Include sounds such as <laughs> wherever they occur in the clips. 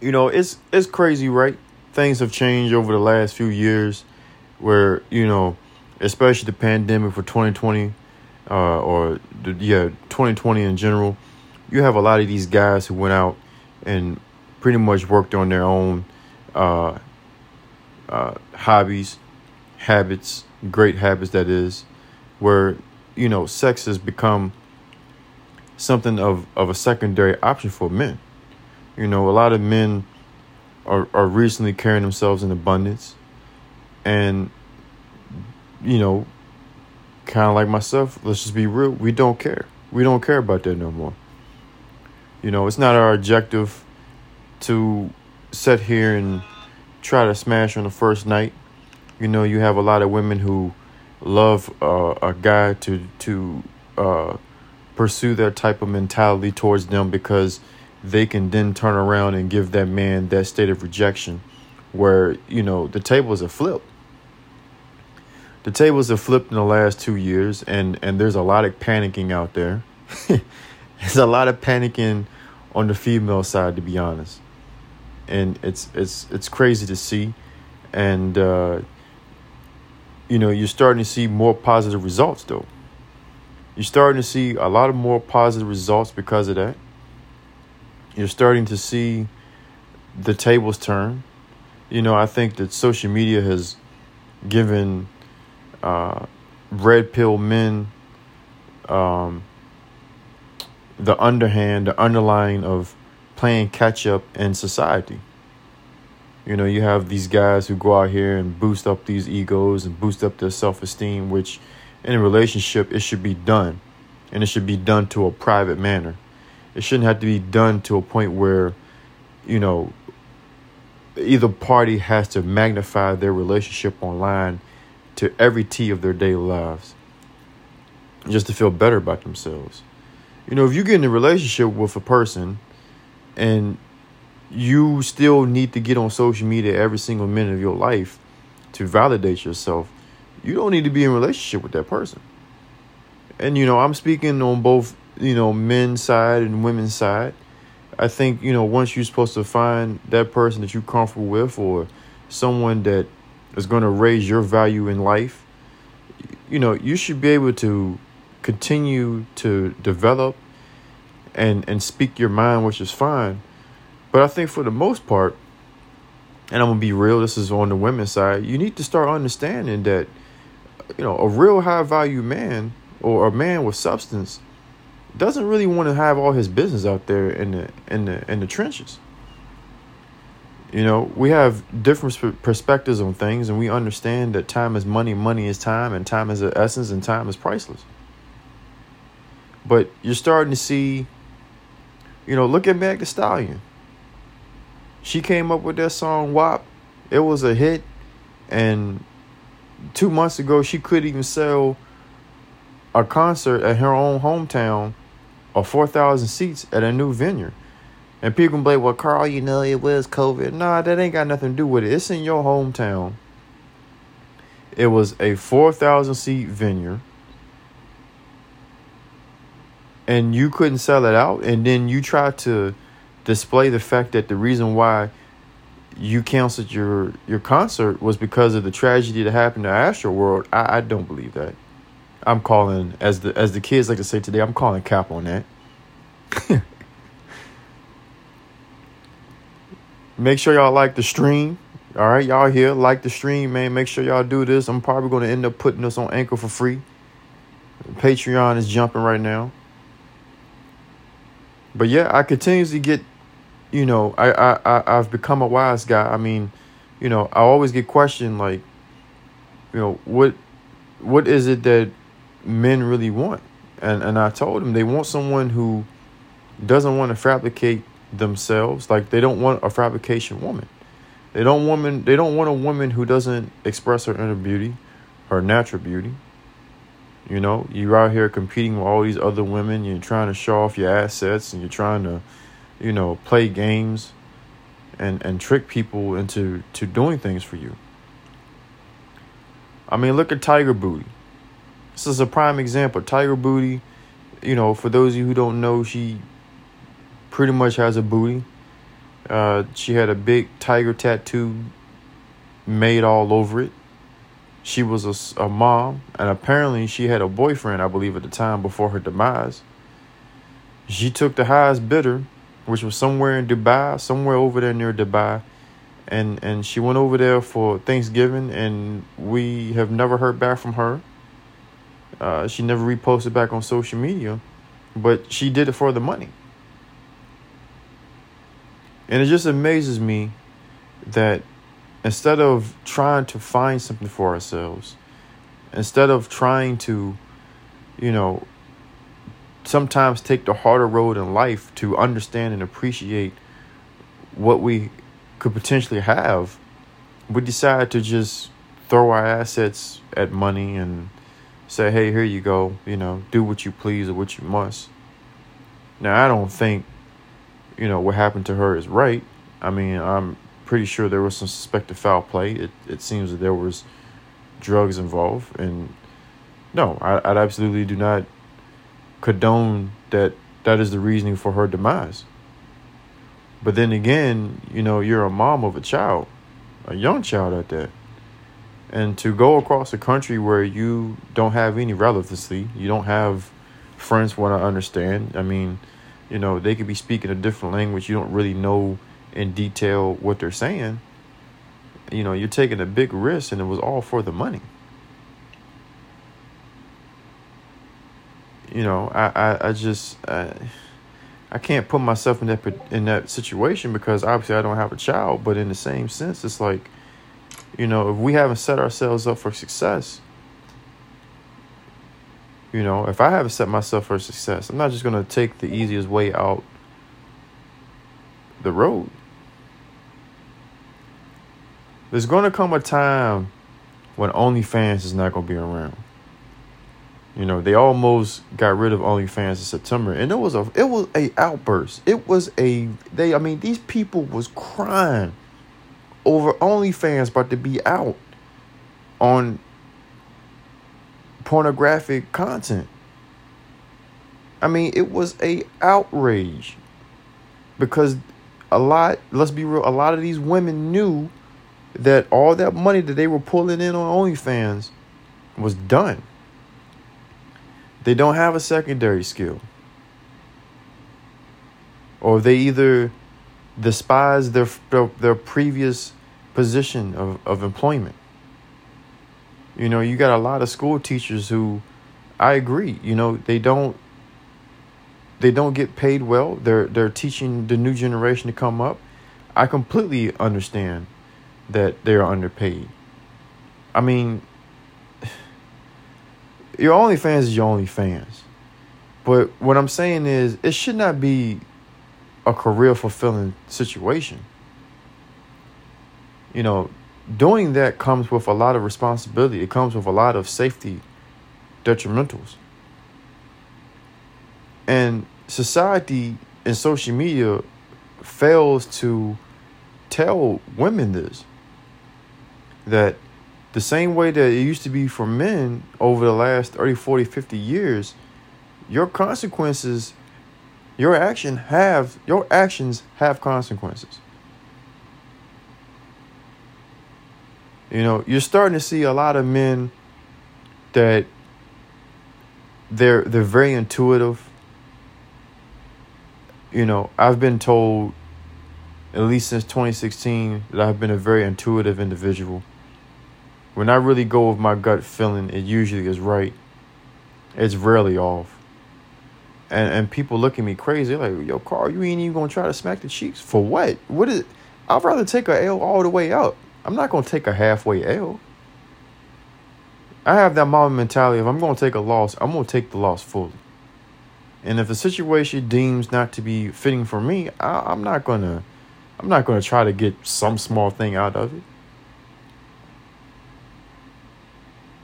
you know, it's it's crazy, right? Things have changed over the last few years, where you know, especially the pandemic for 2020, uh, or the, yeah, 2020 in general. You have a lot of these guys who went out and pretty much worked on their own uh, uh, hobbies, habits, great habits. That is, where you know, sex has become something of, of a secondary option for men. You know, a lot of men are, are recently carrying themselves in abundance. And, you know, kind of like myself, let's just be real, we don't care. We don't care about that no more. You know, it's not our objective to sit here and try to smash on the first night. You know, you have a lot of women who love uh, a guy to to uh, pursue that type of mentality towards them because they can then turn around and give that man that state of rejection where you know the tables are flipped. The tables have flipped in the last two years and and there's a lot of panicking out there. <laughs> There's a lot of panicking on the female side to be honest. And it's it's it's crazy to see. And uh you know you're starting to see more positive results though. You're starting to see a lot of more positive results because of that you're starting to see the tables turn. You know, I think that social media has given uh, red pill men um, the underhand, the underlying of playing catch up in society. You know, you have these guys who go out here and boost up these egos and boost up their self esteem, which in a relationship, it should be done. And it should be done to a private manner it shouldn't have to be done to a point where, you know, either party has to magnify their relationship online to every T of their daily lives just to feel better about themselves. You know, if you get in a relationship with a person and you still need to get on social media every single minute of your life to validate yourself, you don't need to be in relationship with that person. And you know, I'm speaking on both you know, men's side and women's side. I think, you know, once you're supposed to find that person that you're comfortable with or someone that is going to raise your value in life, you know, you should be able to continue to develop and and speak your mind, which is fine. But I think for the most part, and I'm gonna be real, this is on the women's side, you need to start understanding that, you know, a real high value man or a man with substance doesn't really want to have all his business out there in the in the in the trenches. You know, we have different perspectives on things, and we understand that time is money, money is time, and time is the essence, and time is priceless. But you're starting to see, you know, look at Meg Thee Stallion. She came up with that song WAP. It was a hit, and two months ago she couldn't even sell a concert at her own hometown or 4,000 seats at a new venue. And people can blame, well, Carl, you know, it was COVID. Nah, that ain't got nothing to do with it. It's in your hometown. It was a 4,000 seat venue. And you couldn't sell it out. And then you tried to display the fact that the reason why you canceled your, your concert was because of the tragedy that happened to Astroworld. I, I don't believe that. I'm calling as the as the kids like to say today. I'm calling cap on that. <laughs> Make sure y'all like the stream. All right, y'all here like the stream, man. Make sure y'all do this. I'm probably going to end up putting this on Anchor for free. Patreon is jumping right now. But yeah, I continuously get, you know, I I, I I've become a wise guy. I mean, you know, I always get questioned like, you know, what what is it that men really want. And and I told them they want someone who doesn't want to fabricate themselves. Like they don't want a fabrication woman. They don't woman they don't want a woman who doesn't express her inner beauty, her natural beauty. You know, you're out here competing with all these other women, you're trying to show off your assets and you're trying to, you know, play games and and trick people into to doing things for you. I mean, look at Tiger Booty. This is a prime example. Tiger Booty, you know, for those of you who don't know, she pretty much has a booty. Uh, she had a big tiger tattoo made all over it. She was a, a mom, and apparently she had a boyfriend, I believe, at the time before her demise. She took the highest bidder, which was somewhere in Dubai, somewhere over there near Dubai, and and she went over there for Thanksgiving, and we have never heard back from her. Uh, she never reposted back on social media, but she did it for the money. And it just amazes me that instead of trying to find something for ourselves, instead of trying to, you know, sometimes take the harder road in life to understand and appreciate what we could potentially have, we decide to just throw our assets at money and say, hey, here you go, you know, do what you please or what you must. Now, I don't think, you know, what happened to her is right. I mean, I'm pretty sure there was some suspected foul play. It, it seems that there was drugs involved. And no, I, I absolutely do not condone that that is the reasoning for her demise. But then again, you know, you're a mom of a child, a young child at that. And to go across a country where you don't have any relevancy, you don't have friends want to understand. I mean, you know, they could be speaking a different language. You don't really know in detail what they're saying, you know, you're taking a big risk and it was all for the money. You know, I, I, I just, I, I can't put myself in that, in that situation because obviously I don't have a child, but in the same sense, it's like, you know, if we haven't set ourselves up for success, you know, if I haven't set myself for success, I'm not just going to take the easiest way out the road. There's going to come a time when OnlyFans is not going to be around. You know, they almost got rid of OnlyFans in September, and it was a it was a outburst. It was a they. I mean, these people was crying over OnlyFans about to be out on pornographic content. I mean, it was a outrage because a lot. Let's be real. A lot of these women knew that all that money that they were pulling in on OnlyFans was done. They don't have a secondary skill. Or they either despise their their, their previous position of, of employment. You know, you got a lot of school teachers who I agree, you know, they don't they don't get paid well. They're they're teaching the new generation to come up. I completely understand that they're underpaid. I mean, <sighs> your only fans is your only fans. But what I'm saying is, it should not be a career fulfilling situation. You know, doing that comes with a lot of responsibility, it comes with a lot of safety detrimentals. And society and social media fails to tell women this that the same way that it used to be for men over the last 30, 40, 50 years, your consequences, your action have your actions have consequences. You know, you're starting to see a lot of men that they're they're very intuitive. You know, I've been told at least since 2016 that I've been a very intuitive individual when I really go with my gut feeling, it usually is right. It's rarely off. And and people look at me crazy. Like, yo, Carl, you ain't even gonna try to smack the cheeks for what? What is? I'd rather take a L all the way up. I'm not gonna take a halfway L. I have that mama mentality. If I'm gonna take a loss, I'm gonna take the loss fully. And if the situation deems not to be fitting for me, I, I'm not gonna, I'm not gonna try to get some small thing out of it.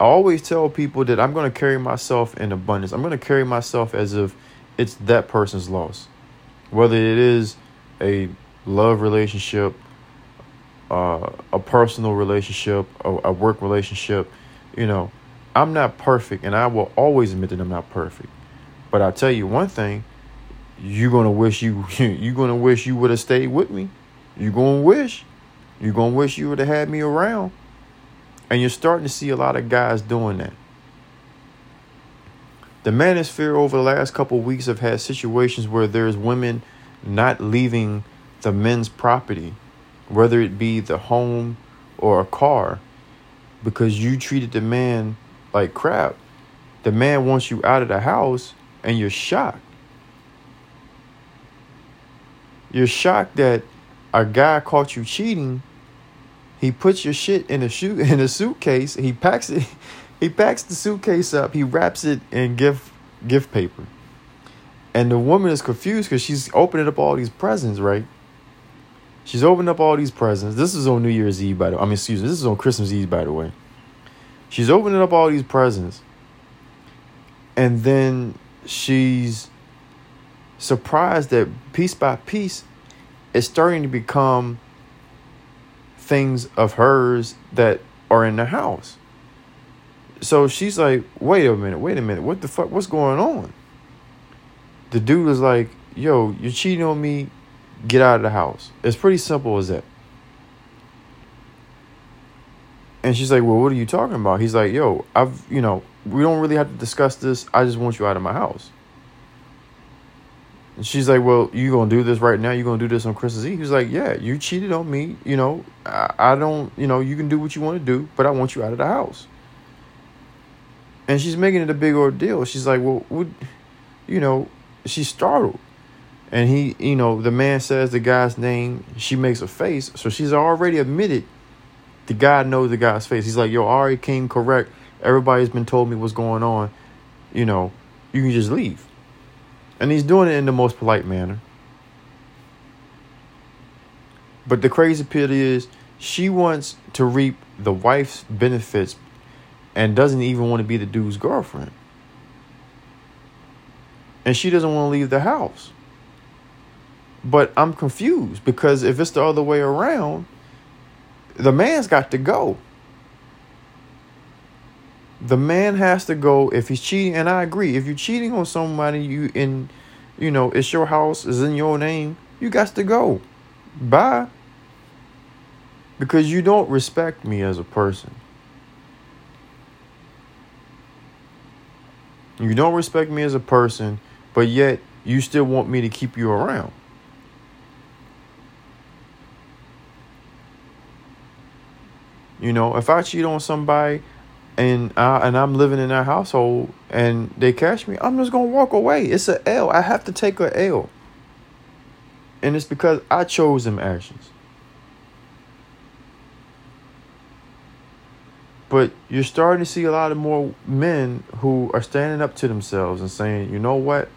I always tell people that I'm going to carry myself in abundance. I'm going to carry myself as if it's that person's loss. Whether it is a love relationship, uh, a personal relationship, a, a work relationship, you know, I'm not perfect and I will always admit that I'm not perfect. But I tell you one thing, you're gonna wish you <laughs> you're gonna wish you would have stayed with me You're gonna wish. you're gonna wish you would have had me around. And you're starting to see a lot of guys doing that. The manosphere over the last couple weeks have had situations where there's women not leaving the men's property, whether it be the home or a car, because you treated the man like crap. The man wants you out of the house and you're shocked. You're shocked that a guy caught you cheating. He puts your shit in a shoe <laughs> in a suitcase. He packs it. <laughs> He packs the suitcase up. He wraps it in gift gift paper. And the woman is confused because she's opening up all these presents, right? She's opening up all these presents. This is on New Year's Eve, by the way. I mean, excuse me. This is on Christmas Eve, by the way. She's opening up all these presents. And then she's surprised that piece by piece, it's starting to become things of hers that are in the house. So she's like, wait a minute, wait a minute, what the fuck, what's going on? The dude is like, yo, you're cheating on me, get out of the house. It's pretty simple as that. And she's like, well, what are you talking about? He's like, yo, I've, you know, we don't really have to discuss this. I just want you out of my house. And she's like, well, you gonna do this right now? You gonna do this on Christmas Eve? He's like, yeah, you cheated on me. You know, I, I don't, you know, you can do what you want to do, but I want you out of the house. And she's making it a big ordeal. She's like, well, would, you know, she's startled. And he, you know, the man says the guy's name. She makes a face. So she's already admitted the guy knows the guy's face. He's like, yo, Ari came correct. Everybody's been told me what's going on. You know, you can just leave. And he's doing it in the most polite manner. But the crazy part is, she wants to reap the wife's benefits and doesn't even want to be the dude's girlfriend. And she doesn't want to leave the house. But I'm confused because if it's the other way around, the man's got to go. The man has to go if he's cheating, and I agree. If you're cheating on somebody, you in, you know, it's your house, is in your name. You got to go. Bye. Because you don't respect me as a person. You don't respect me as a person, but yet you still want me to keep you around. You know, if I cheat on somebody and I and I'm living in that household and they catch me, I'm just gonna walk away. It's a L. I have to take a L. And it's because I chose them actions. But you're starting to see a lot of more men who are standing up to themselves and saying, you know what?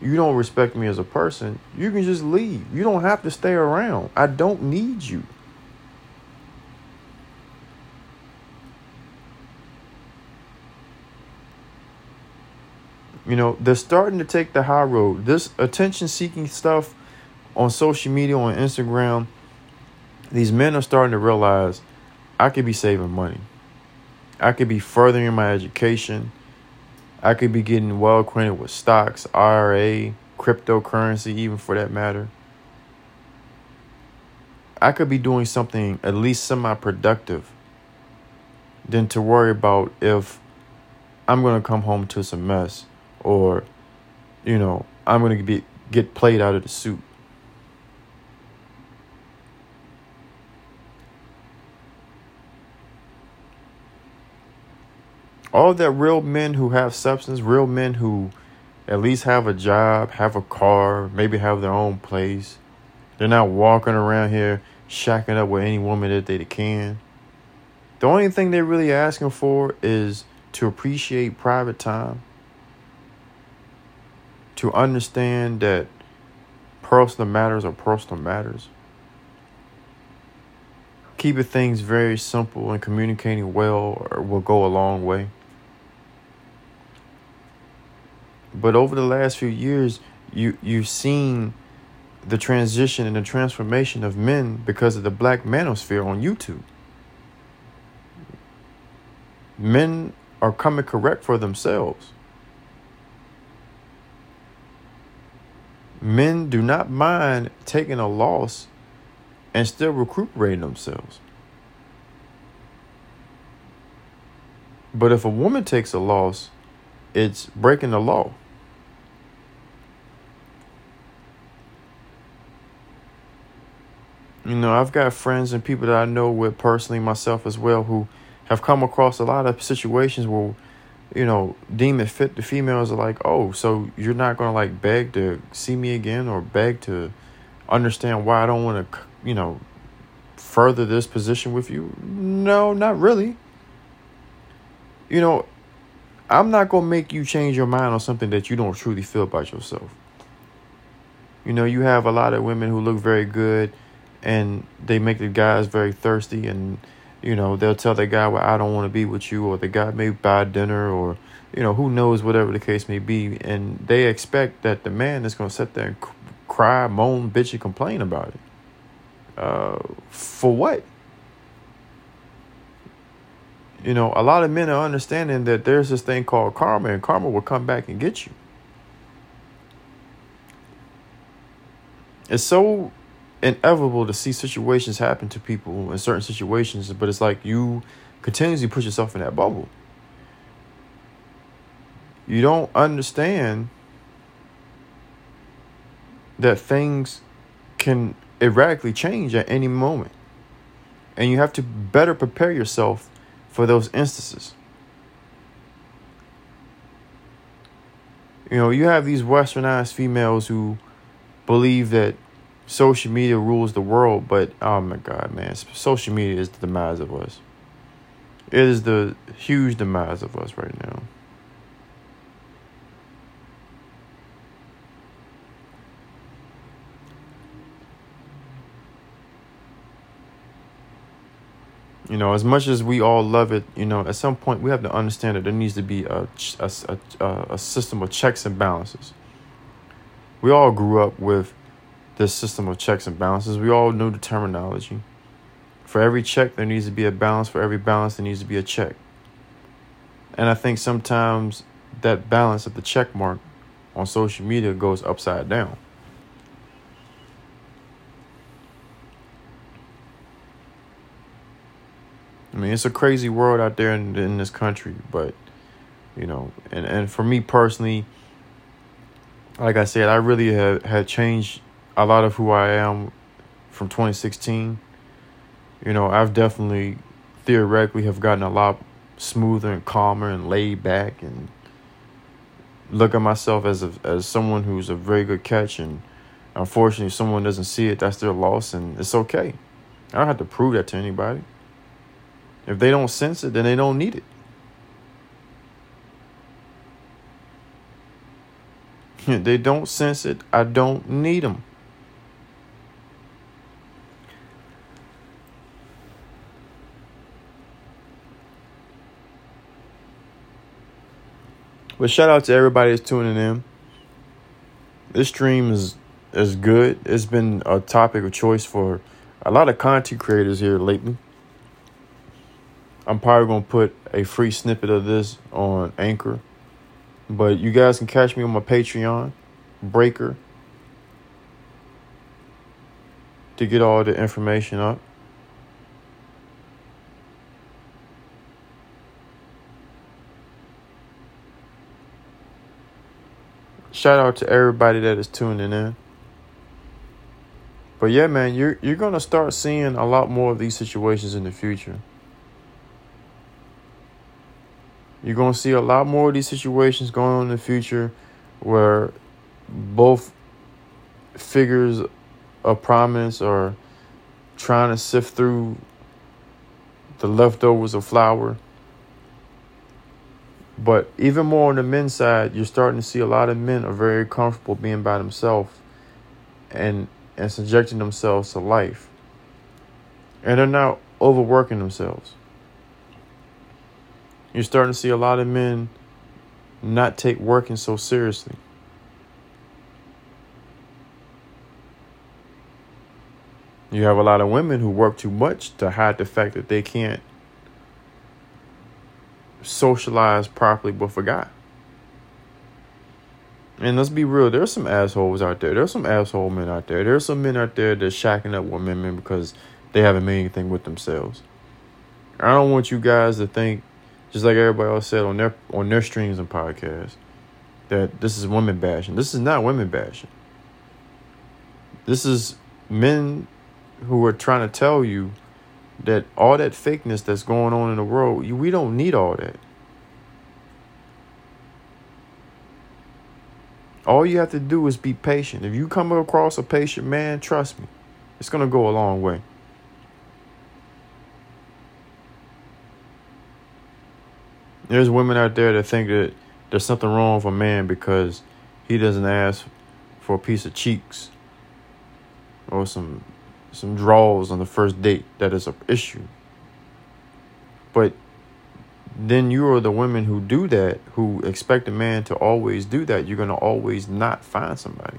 You don't respect me as a person. You can just leave. You don't have to stay around. I don't need you. You know, they're starting to take the high road. This attention seeking stuff on social media, on Instagram, these men are starting to realize I could be saving money. I could be furthering my education. I could be getting well acquainted with stocks, IRA, cryptocurrency, even for that matter. I could be doing something at least semi productive than to worry about if I'm going to come home to some mess or, you know, I'm going to be get played out of the suit. all that real men who have substance, real men who at least have a job, have a car, maybe have their own place. They're not walking around here shacking up with any woman that they can. The only thing they're really asking for is to appreciate private time, to understand that personal matters are personal matters. Keeping things very simple and communicating well will go a long way. But over the last few years, you you've seen the transition and the transformation of men because of the black manosphere on YouTube. Men are coming correct for themselves. Men do not mind taking a loss and still recuperating themselves. But if a woman takes a loss, it's breaking the law. You know, I've got friends and people that I know with personally, myself as well, who have come across a lot of situations where, you know, deem it fit. The females are like, oh, so you're not going to like beg to see me again or beg to understand why I don't want to, you know, further this position with you? No, not really. You know, I'm not going to make you change your mind on something that you don't truly feel about yourself. You know, you have a lot of women who look very good and they make the guys very thirsty and you know they'll tell the guy well i don't want to be with you or the guy may buy dinner or you know who knows whatever the case may be and they expect that the man is going to sit there and cry moan bitch and complain about it. Uh, for what? You know a lot of men are understanding that there's this thing called karma and karma will come back and get you. It's so inevitable to see situations happen to people in certain situations, but it's like you continuously put yourself in that bubble. You don't understand that things can erratically change at any moment. And you have to better prepare yourself for those instances. You know, you have these westernized females who believe that social media rules the world, but oh my god, man, social media is the demise of us. It is the huge demise of us right now. You know, as much as we all love it, you know, at some point we have to understand that there needs to be a, a, a, a system of checks and balances. We all grew up with this system of checks and balances. We all know the terminology. For every check, there needs to be a balance. For every balance, there needs to be a check. And I think sometimes that balance of the check mark on social media goes upside down. I mean, it's a crazy world out there in, in this country, but you know, and, and for me personally, like I said, I really have had changed a lot of who I am from 2016. You know, I've definitely theoretically have gotten a lot smoother and calmer and laid back and look at myself as a, as someone who's a very good catch and unfortunately if someone doesn't see it that's their loss and it's okay. I don't have to prove that to anybody. If they don't sense it, then they don't need it. <laughs> they don't sense it, I don't need them. But shout out to everybody that's tuning in. This stream is is good. It's been a topic of choice for a lot of content creators here lately. I'm probably gonna put a free snippet of this on Anchor. But you guys can catch me on my Patreon, Breaker, to get all the information up. Shout out to everybody that is tuning in. But yeah, man, you're you're gonna start seeing a lot more of these situations in the future. You're gonna see a lot more of these situations going on in the future where both figures of prominence are trying to sift through the leftovers of flour but even more on the men's side, you're starting to see a lot of men are very comfortable being by themselves and and subjecting themselves to life. And they're not overworking themselves. You're starting to see a lot of men not take working so seriously. You have a lot of women who work too much to hide the fact that they can't socialize properly but forgot. And let's be real, there's some assholes out there. There's some asshole men out there. There's some men out there that's shacking up with women because they haven't made anything with themselves. I don't want you guys to think, just like everybody else said on their on their streams and podcasts, that this is women bashing. This is not women bashing. This is men who are trying to tell you that all that fakeness that's going on in the world, we don't need all that. All you have to do is be patient. If you come across a patient man, trust me, it's going to go a long way. There's women out there that think that there's something wrong with a man because he doesn't ask for a piece of cheeks or some some draws on the first date. That is an issue. But then you are the women who do that, who expect a man to always do that. You're going to always not find somebody.